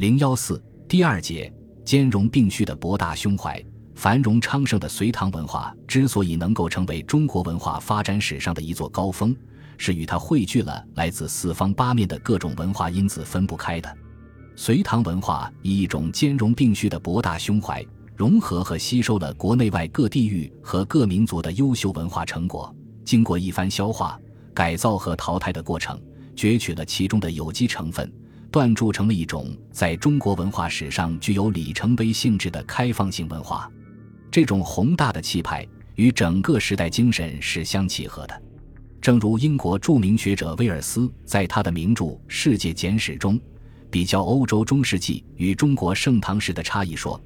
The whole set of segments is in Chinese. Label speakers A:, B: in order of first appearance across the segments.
A: 零幺四第二节，兼容并蓄的博大胸怀。繁荣昌盛的隋唐文化之所以能够成为中国文化发展史上的一座高峰，是与它汇聚了来自四方八面的各种文化因子分不开的。隋唐文化以一种兼容并蓄的博大胸怀，融合和吸收了国内外各地域和各民族的优秀文化成果，经过一番消化、改造和淘汰的过程，攫取了其中的有机成分。锻铸成了一种在中国文化史上具有里程碑性质的开放性文化，这种宏大的气派与整个时代精神是相契合的。正如英国著名学者威尔斯在他的名著《世界简史》中比较欧洲中世纪与中国盛唐时的差异说：“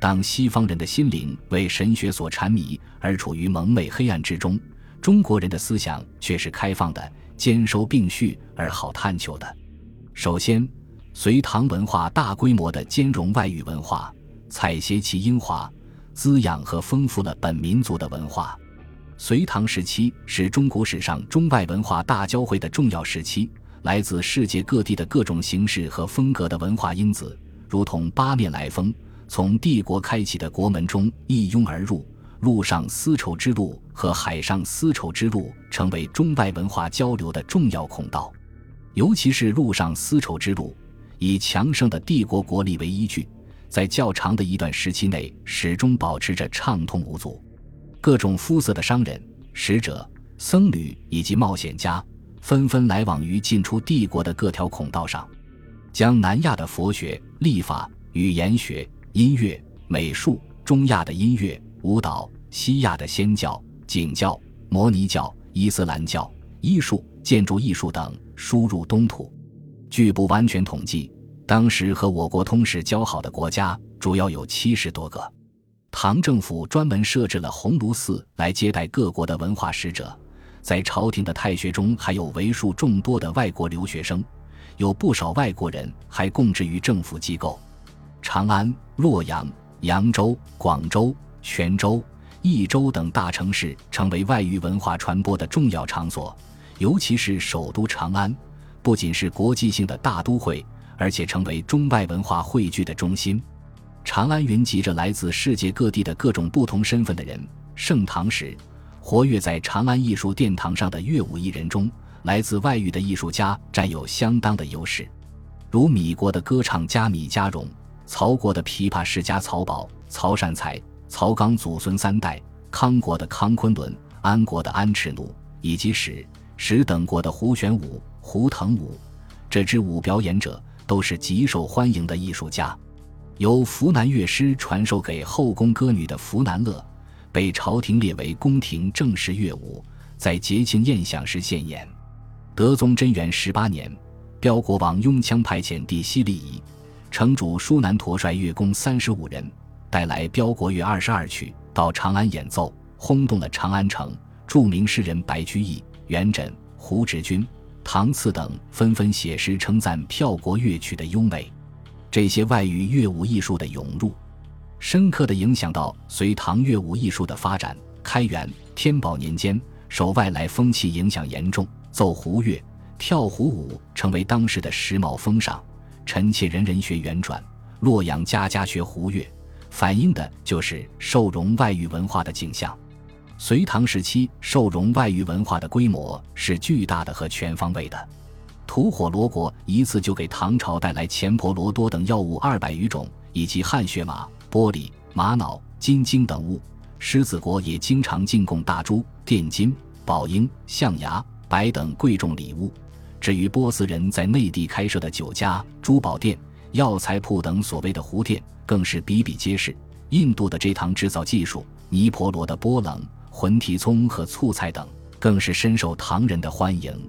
A: 当西方人的心灵为神学所缠迷而处于蒙昧黑暗之中，中国人的思想却是开放的、兼收并蓄而好探求的。”首先，隋唐文化大规模的兼容外域文化，采撷其英华，滋养和丰富了本民族的文化。隋唐时期是中国史上中外文化大交汇的重要时期，来自世界各地的各种形式和风格的文化因子，如同八面来风，从帝国开启的国门中一拥而入。陆上丝绸之路和海上丝绸之路成为中外文化交流的重要孔道。尤其是陆上丝绸之路，以强盛的帝国国力为依据，在较长的一段时期内始终保持着畅通无阻。各种肤色的商人、使者、僧侣以及冒险家纷纷来往于进出帝国的各条孔道上，将南亚的佛学、历法、语言学、音乐、美术，中亚的音乐、舞蹈，西亚的仙教、景教、摩尼教、伊斯兰教、医术、建筑艺术等。输入东土，据不完全统计，当时和我国通史交好的国家主要有七十多个。唐政府专门设置了鸿胪寺来接待各国的文化使者，在朝廷的太学中还有为数众多的外国留学生，有不少外国人还供职于政府机构。长安、洛阳、扬州、广州、泉州、益州等大城市成为外域文化传播的重要场所。尤其是首都长安，不仅是国际性的大都会，而且成为中外文化汇聚的中心。长安云集着来自世界各地的各种不同身份的人。盛唐时，活跃在长安艺术殿堂上的乐舞艺人中，来自外域的艺术家占有相当的优势，如米国的歌唱家米家荣，曹国的琵琶世家曹宝、曹善才、曹刚祖孙三代，康国的康昆仑，安国的安赤奴，以及史。使等国的胡旋舞、胡腾舞，这支舞表演者都是极受欢迎的艺术家。由湖南乐师传授给后宫歌女的湖南乐，被朝廷列为宫廷正式乐舞，在节庆宴享时献演。德宗贞元十八年，标国王拥羌派遣弟西利夷，城主舒南陀率乐工三十五人，带来标国乐二十二曲，到长安演奏，轰动了长安城。著名诗人白居易。元稹、胡志军、唐赐等纷纷写诗称赞票国乐曲的优美。这些外语乐舞艺术的涌入，深刻地影响到隋唐乐舞艺术的发展。开元、天宝年间，受外来风气影响严重，奏胡乐、跳胡舞成为当时的时髦风尚。臣妾人人学元转，洛阳家家学胡乐，反映的就是受容外域文化的景象。隋唐时期受容外域文化的规模是巨大的和全方位的。吐火罗国一次就给唐朝带来钱婆罗多等药物二百余种，以及汗血马、玻璃、玛瑙、金晶等物。狮子国也经常进贡大珠、钿金、宝英、象牙、白等贵重礼物。至于波斯人在内地开设的酒家、珠宝店、药材铺等所谓的胡店，更是比比皆是。印度的这堂制造技术，尼婆罗的波棱。混体葱和醋菜等更是深受唐人的欢迎。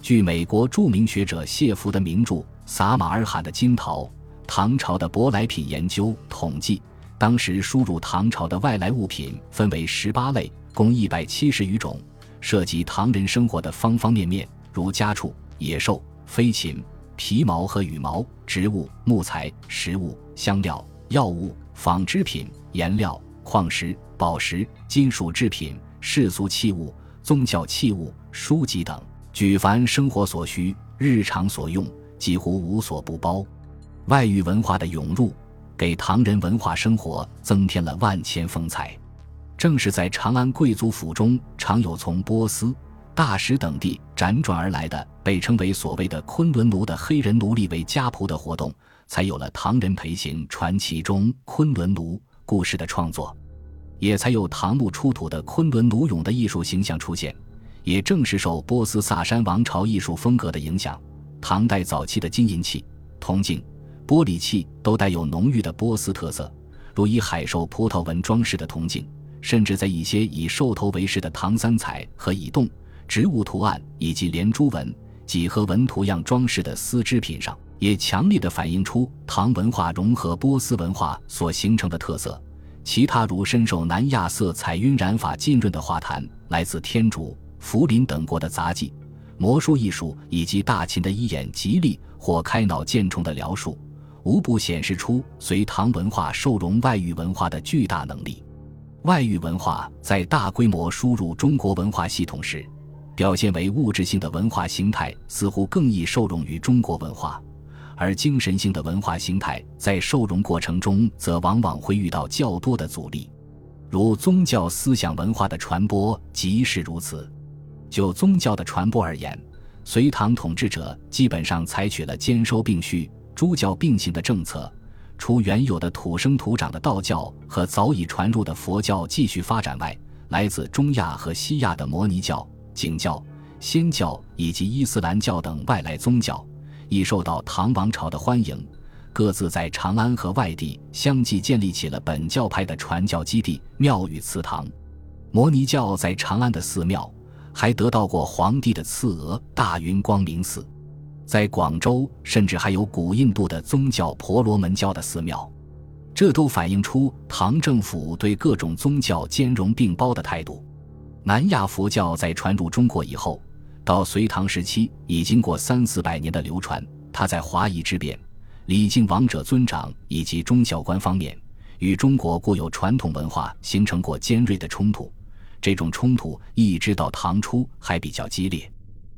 A: 据美国著名学者谢弗的名著《撒马尔罕的金桃》《唐朝的舶来品研究》统计，当时输入唐朝的外来物品分为十八类，共一百七十余种，涉及唐人生活的方方面面，如家畜、野兽、飞禽、皮毛和羽毛、植物、木材、食物、香料、药物、纺织品、颜料。矿石、宝石、金属制品、世俗器物、宗教器物、书籍等，举凡生活所需、日常所用，几乎无所不包。外域文化的涌入，给唐人文化生活增添了万千风采。正是在长安贵族府中，常有从波斯、大食等地辗转而来的，被称为所谓的“昆仑奴”的黑人奴隶为家仆的活动，才有了唐人裴行传奇中昆仑奴故事的创作，也才有唐墓出土的昆仑奴俑的艺术形象出现。也正是受波斯萨珊王朝艺术风格的影响，唐代早期的金银器、铜镜。玻璃器都带有浓郁的波斯特色，如以海兽葡萄纹装饰的铜镜，甚至在一些以兽头为饰的唐三彩和以动植物图案以及连珠纹、几何纹图样装饰的丝织品上，也强烈的反映出唐文化融合波斯文化所形成的特色。其他如深受南亚色彩晕染法浸润的画坛，来自天竺、福林等国的杂技、魔术艺术，以及大秦的一眼吉利或开脑见虫的疗术。无不显示出隋唐文化受融外域文化的巨大能力。外域文化在大规模输入中国文化系统时，表现为物质性的文化形态似乎更易受融于中国文化，而精神性的文化形态在受融过程中则往往会遇到较多的阻力。如宗教思想文化的传播即是如此。就宗教的传播而言，隋唐统治者基本上采取了兼收并蓄。诸教并行的政策，除原有的土生土长的道教和早已传入的佛教继续发展外，来自中亚和西亚的摩尼教、景教、仙教以及伊斯兰教等外来宗教，亦受到唐王朝的欢迎，各自在长安和外地相继建立起了本教派的传教基地、庙宇、祠堂。摩尼教在长安的寺庙，还得到过皇帝的赐额——大云光明寺。在广州，甚至还有古印度的宗教婆罗门教的寺庙，这都反映出唐政府对各种宗教兼容并包的态度。南亚佛教在传入中国以后，到隋唐时期已经过三四百年的流传，它在华夷之变、礼敬王者尊长以及忠孝观方面，与中国固有传统文化形成过尖锐的冲突。这种冲突一直到唐初还比较激烈，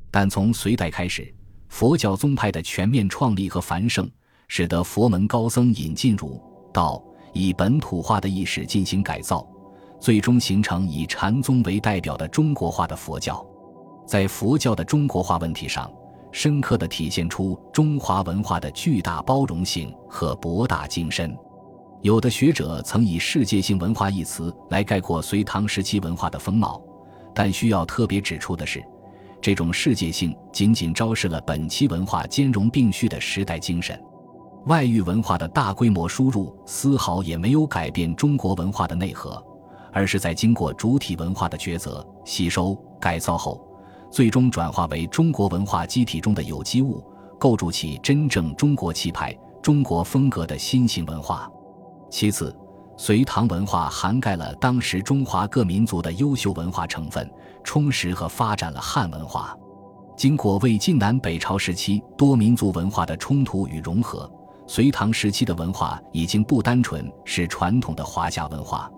A: 但从隋代开始。佛教宗派的全面创立和繁盛，使得佛门高僧引进儒道，以本土化的意识进行改造，最终形成以禅宗为代表的中国化的佛教。在佛教的中国化问题上，深刻地体现出中华文化的巨大包容性和博大精深。有的学者曾以“世界性文化”一词来概括隋唐时期文化的风貌，但需要特别指出的是。这种世界性仅仅昭示了本期文化兼容并蓄的时代精神，外域文化的大规模输入丝毫也没有改变中国文化的内核，而是在经过主体文化的抉择、吸收、改造后，最终转化为中国文化机体中的有机物，构筑起真正中国气派、中国风格的新型文化。其次。隋唐文化涵盖了当时中华各民族的优秀文化成分，充实和发展了汉文化。经过魏晋南北朝时期多民族文化的冲突与融合，隋唐时期的文化已经不单纯是传统的华夏文化，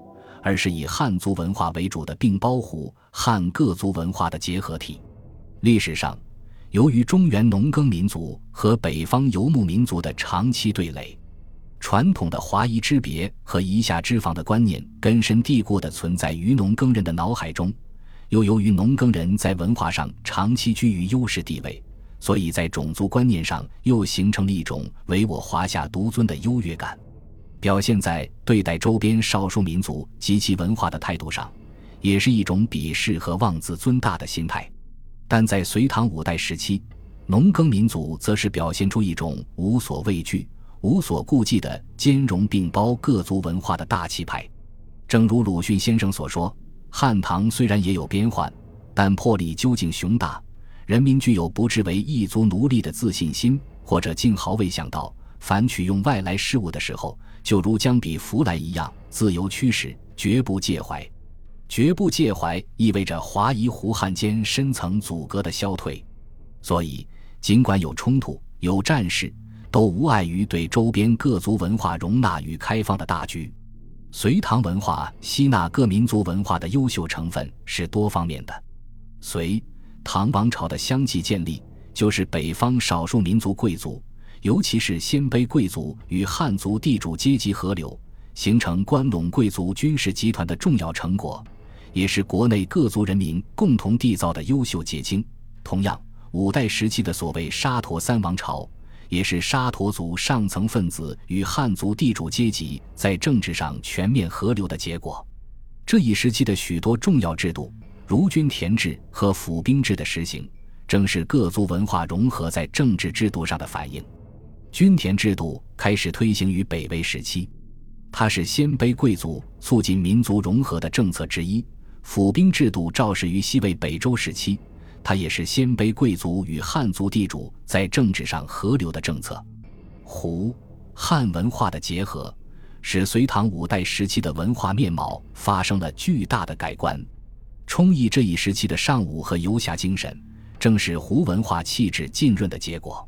A: 而是以汉族文化为主的并包湖汉各族文化的结合体。历史上，由于中原农耕民族和北方游牧民族的长期对垒。传统的华夷之别和夷夏之防的观念根深蒂固地存在于农耕人的脑海中，又由于农耕人在文化上长期居于优势地位，所以在种族观念上又形成了一种唯我华夏独尊的优越感，表现在对待周边少数民族及其文化的态度上，也是一种鄙视和妄自尊大的心态。但在隋唐五代时期，农耕民族则是表现出一种无所畏惧。无所顾忌的兼容并包各族文化的大气派，正如鲁迅先生所说：“汉唐虽然也有边患，但魄力究竟雄大，人民具有不至为异族奴隶的自信心，或者竟毫未想到，凡取用外来事物的时候，就如将彼扶来一样，自由驱使，绝不介怀。绝不介怀意味着华夷胡汉间深层阻隔的消退，所以尽管有冲突，有战事。”都无碍于对周边各族文化容纳与开放的大局。隋唐文化吸纳各民族文化的优秀成分是多方面的。隋唐王朝的相继建立，就是北方少数民族贵族尤其是鲜卑贵族与汉族地主阶级合流，形成关陇贵族军事集团的重要成果，也是国内各族人民共同缔造的优秀结晶。同样，五代时期的所谓沙陀三王朝，也是沙陀族上层分子与汉族地主阶级在政治上全面合流的结果。这一时期的许多重要制度，如均田制和府兵制的实行，正是各族文化融合在政治制度上的反映。均田制度开始推行于北魏时期，它是鲜卑贵族促进民族融合的政策之一。府兵制度肇始于西魏北周时期，它也是鲜卑贵族与汉族地主在政治上合流的政策。胡汉文化的结合，使隋唐五代时期的文化面貌发生了巨大的改观。充溢这一时期的尚武和游侠精神，正是胡文化气质浸润的结果。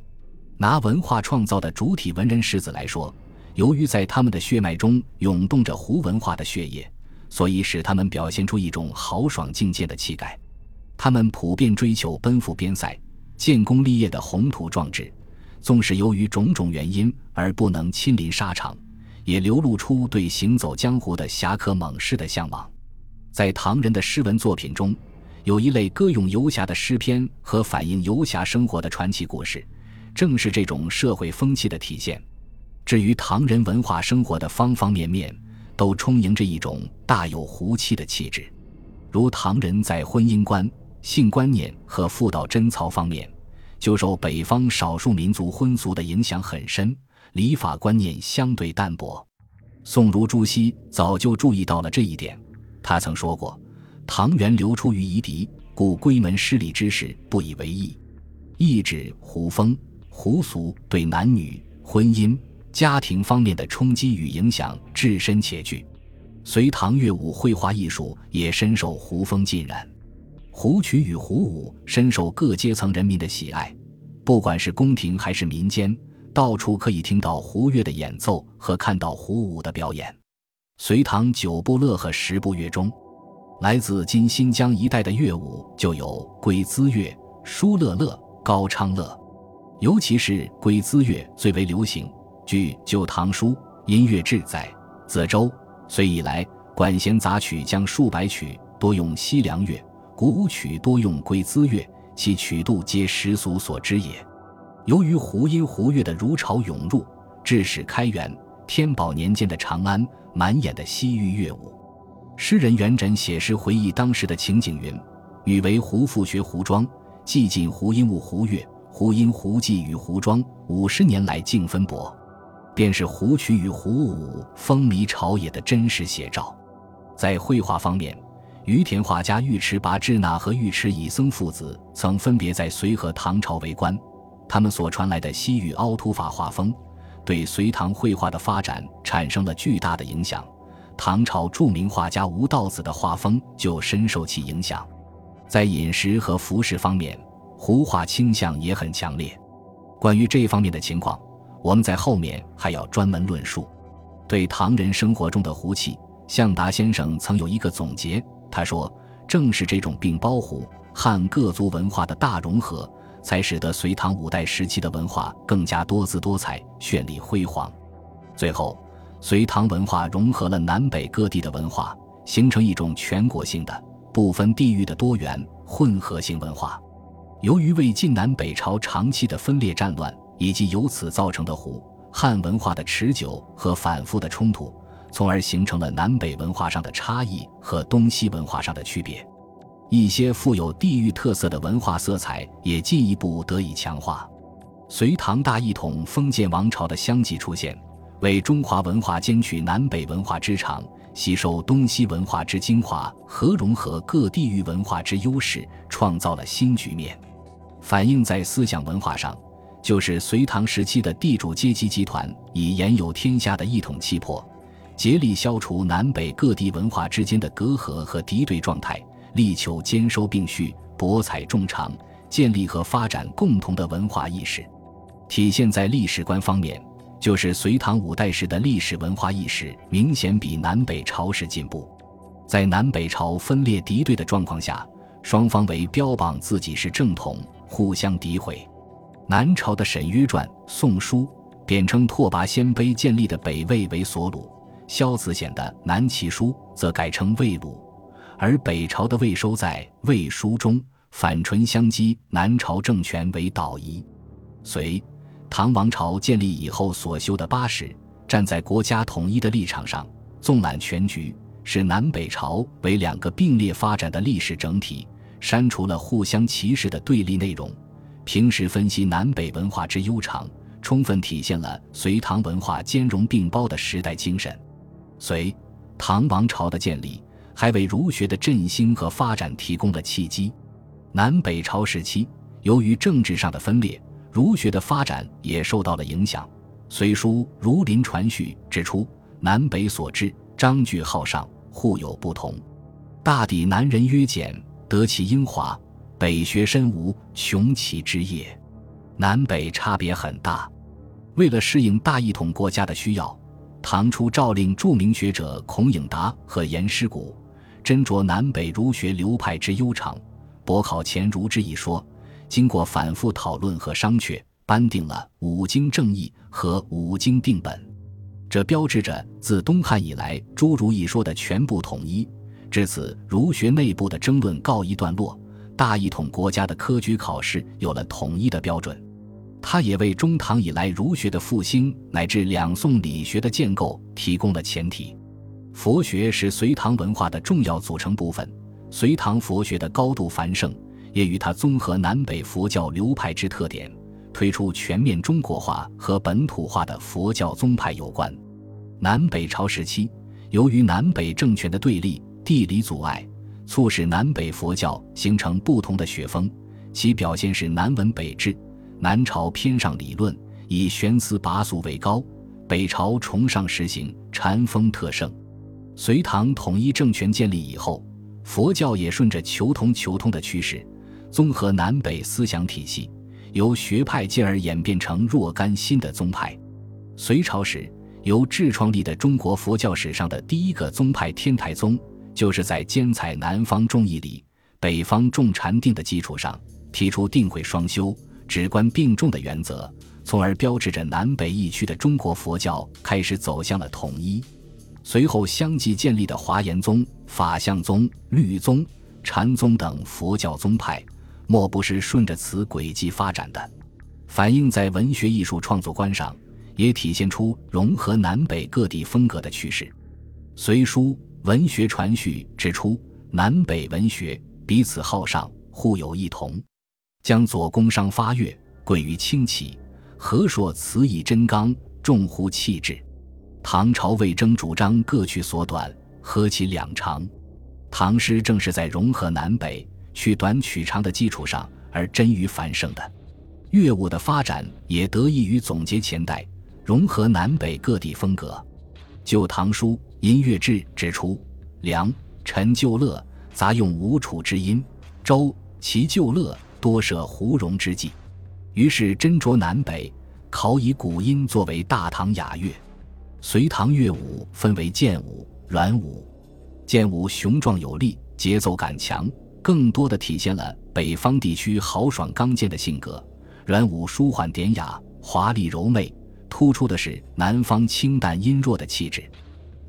A: 拿文化创造的主体文人士子来说，由于在他们的血脉中涌动着胡文化的血液，所以使他们表现出一种豪爽境界的气概。他们普遍追求奔赴边塞、建功立业的宏图壮志，纵使由于种种原因而不能亲临沙场，也流露出对行走江湖的侠客猛士的向往。在唐人的诗文作品中，有一类歌咏游侠的诗篇和反映游侠生活的传奇故事。正是这种社会风气的体现。至于唐人文化生活的方方面面，都充盈着一种大有胡气的气质。如唐人在婚姻观、性观念和妇道贞操方面，就受北方少数民族婚俗的影响很深，礼法观念相对淡薄。宋儒朱熹早就注意到了这一点。他曾说过：“唐元流出于夷狄，故闺门失礼之事不以为意。”意指胡风。胡俗对男女、婚姻、家庭方面的冲击与影响至深且巨。隋唐乐舞绘画艺术也深受胡风浸染，胡曲与胡舞深受各阶层人民的喜爱。不管是宫廷还是民间，到处可以听到胡乐的演奏和看到胡舞的表演。隋唐九部乐和十部乐中，来自今新疆一带的乐舞就有龟兹乐、疏勒乐、高昌乐。尤其是龟兹乐最为流行。据《旧唐书·音乐志》载，子周隋以来，管弦杂曲将数百曲多用西凉乐，鼓舞曲多用龟兹乐，其曲度皆时俗所知也。由于胡音胡乐的如潮涌入，致使开元、天宝年间的长安满眼的西域乐舞。诗人元稹写诗回忆当时的情景云：“女为胡妇学胡庄，既进胡音舞胡乐。”胡音、胡记与胡庄五十年来竞分伯，便是胡曲与胡舞风靡朝野的真实写照。在绘画方面，于田画家尉迟拔志那和尉迟乙僧父子曾分别在隋和唐朝为官，他们所传来的西域凹凸法画风，对隋唐绘画的发展产生了巨大的影响。唐朝著名画家吴道子的画风就深受其影响。在饮食和服饰方面。胡化倾向也很强烈，关于这方面的情况，我们在后面还要专门论述。对唐人生活中的胡气，向达先生曾有一个总结，他说：“正是这种并包胡汉各族文化的大融合，才使得隋唐五代时期的文化更加多姿多彩、绚丽辉煌。最后，隋唐文化融合了南北各地的文化，形成一种全国性的、不分地域的多元混合性文化。”由于魏晋南北朝长期的分裂战乱，以及由此造成的胡汉文化的持久和反复的冲突，从而形成了南北文化上的差异和东西文化上的区别。一些富有地域特色的文化色彩也进一步得以强化。隋唐大一统封建王朝的相继出现，为中华文化兼取南北文化之长。吸收东西文化之精华和融合各地域文化之优势，创造了新局面。反映在思想文化上，就是隋唐时期的地主阶级集团以言有天下的一统气魄，竭力消除南北各地文化之间的隔阂和敌对状态，力求兼收并蓄、博采众长，建立和发展共同的文化意识。体现在历史观方面，就是隋唐五代时的历史文化意识明显比南北朝时进步。在南北朝分裂敌对的状况下，双方为标榜自己是正统。互相诋毁，南朝的沈约传《宋书》贬称拓跋鲜卑建立的北魏为索鲁，萧子显的《南齐书》则改称魏鲁，而北朝的魏收在《魏书》中反唇相讥南朝政权为岛夷。隋唐王朝建立以后所修的八史，站在国家统一的立场上，纵览全局，使南北朝为两个并列发展的历史整体，删除了互相歧视的对立内容。平时分析南北文化之悠长，充分体现了隋唐文化兼容并包的时代精神。隋唐王朝的建立，还为儒学的振兴和发展提供了契机。南北朝时期，由于政治上的分裂，儒学的发展也受到了影响。《隋书·儒林传序》指出：“南北所至，章句好上，互有不同。大抵南人曰简，得其英华。”北学深无穷奇之业，南北差别很大。为了适应大一统国家的需要，唐初诏令著名学者孔颖达和颜师古斟酌南北儒学流派之悠长，博考前儒之一说。经过反复讨论和商榷，颁定了五经正义和五经定本。这标志着自东汉以来诸儒一说的全部统一。至此，儒学内部的争论告一段落。大一统国家的科举考试有了统一的标准，它也为中唐以来儒学的复兴乃至两宋理学的建构提供了前提。佛学是隋唐文化的重要组成部分，隋唐佛学的高度繁盛也与它综合南北佛教流派之特点，推出全面中国化和本土化的佛教宗派有关。南北朝时期，由于南北政权的对立、地理阻碍。促使南北佛教形成不同的学风，其表现是南文北治，南朝偏上理论，以玄思拔俗为高；北朝崇尚实行，禅风特盛。隋唐统一政权建立以后，佛教也顺着求同求通的趋势，综合南北思想体系，由学派进而演变成若干新的宗派。隋朝时，由智创立的中国佛教史上的第一个宗派天台宗。就是在兼采南方重义理、北方重禅定的基础上，提出定慧双修、止观并重的原则，从而标志着南北一区的中国佛教开始走向了统一。随后相继建立的华严宗、法相宗、律宗、禅宗等佛教宗派，莫不是顺着此轨迹发展的。反映在文学艺术创作观上，也体现出融合南北各地风格的趋势。隋书。文学传序指出，南北文学彼此好上，互有异同，将左工商发越，贵于清奇；和硕词以真刚，重乎气质。唐朝魏征主张各取所短，合其两长。唐诗正是在融合南北、取短取长的基础上而臻于繁盛的。乐舞的发展也得益于总结前代，融合南北各地风格。《旧唐书·音乐志》指出：“梁、陈旧乐杂用吴楚之音；周、齐旧乐多设胡戎之技。”于是斟酌南北，考以古音作为大唐雅乐。隋唐乐舞分为剑舞、软舞。剑舞雄壮有力，节奏感强，更多的体现了北方地区豪爽刚健的性格；软舞舒缓典雅，华丽柔媚。突出的是南方清淡阴弱的气质，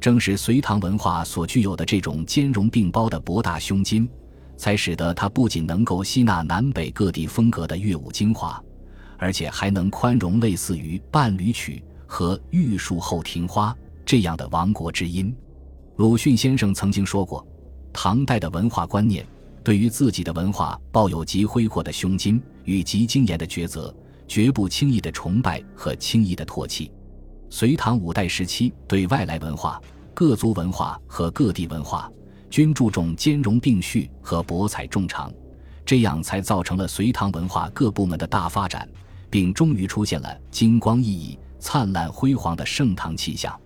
A: 正是隋唐文化所具有的这种兼容并包的博大胸襟，才使得它不仅能够吸纳南北各地风格的乐舞精华，而且还能宽容类似于伴侣曲和玉树后庭花这样的亡国之音。鲁迅先生曾经说过，唐代的文化观念对于自己的文化抱有极恢阔的胸襟与极精严的抉择。绝不轻易的崇拜和轻易的唾弃。隋唐五代时期，对外来文化、各族文化和各地文化，均注重兼容并蓄和博采众长，这样才造成了隋唐文化各部门的大发展，并终于出现了金光熠熠、灿烂辉煌的盛唐气象。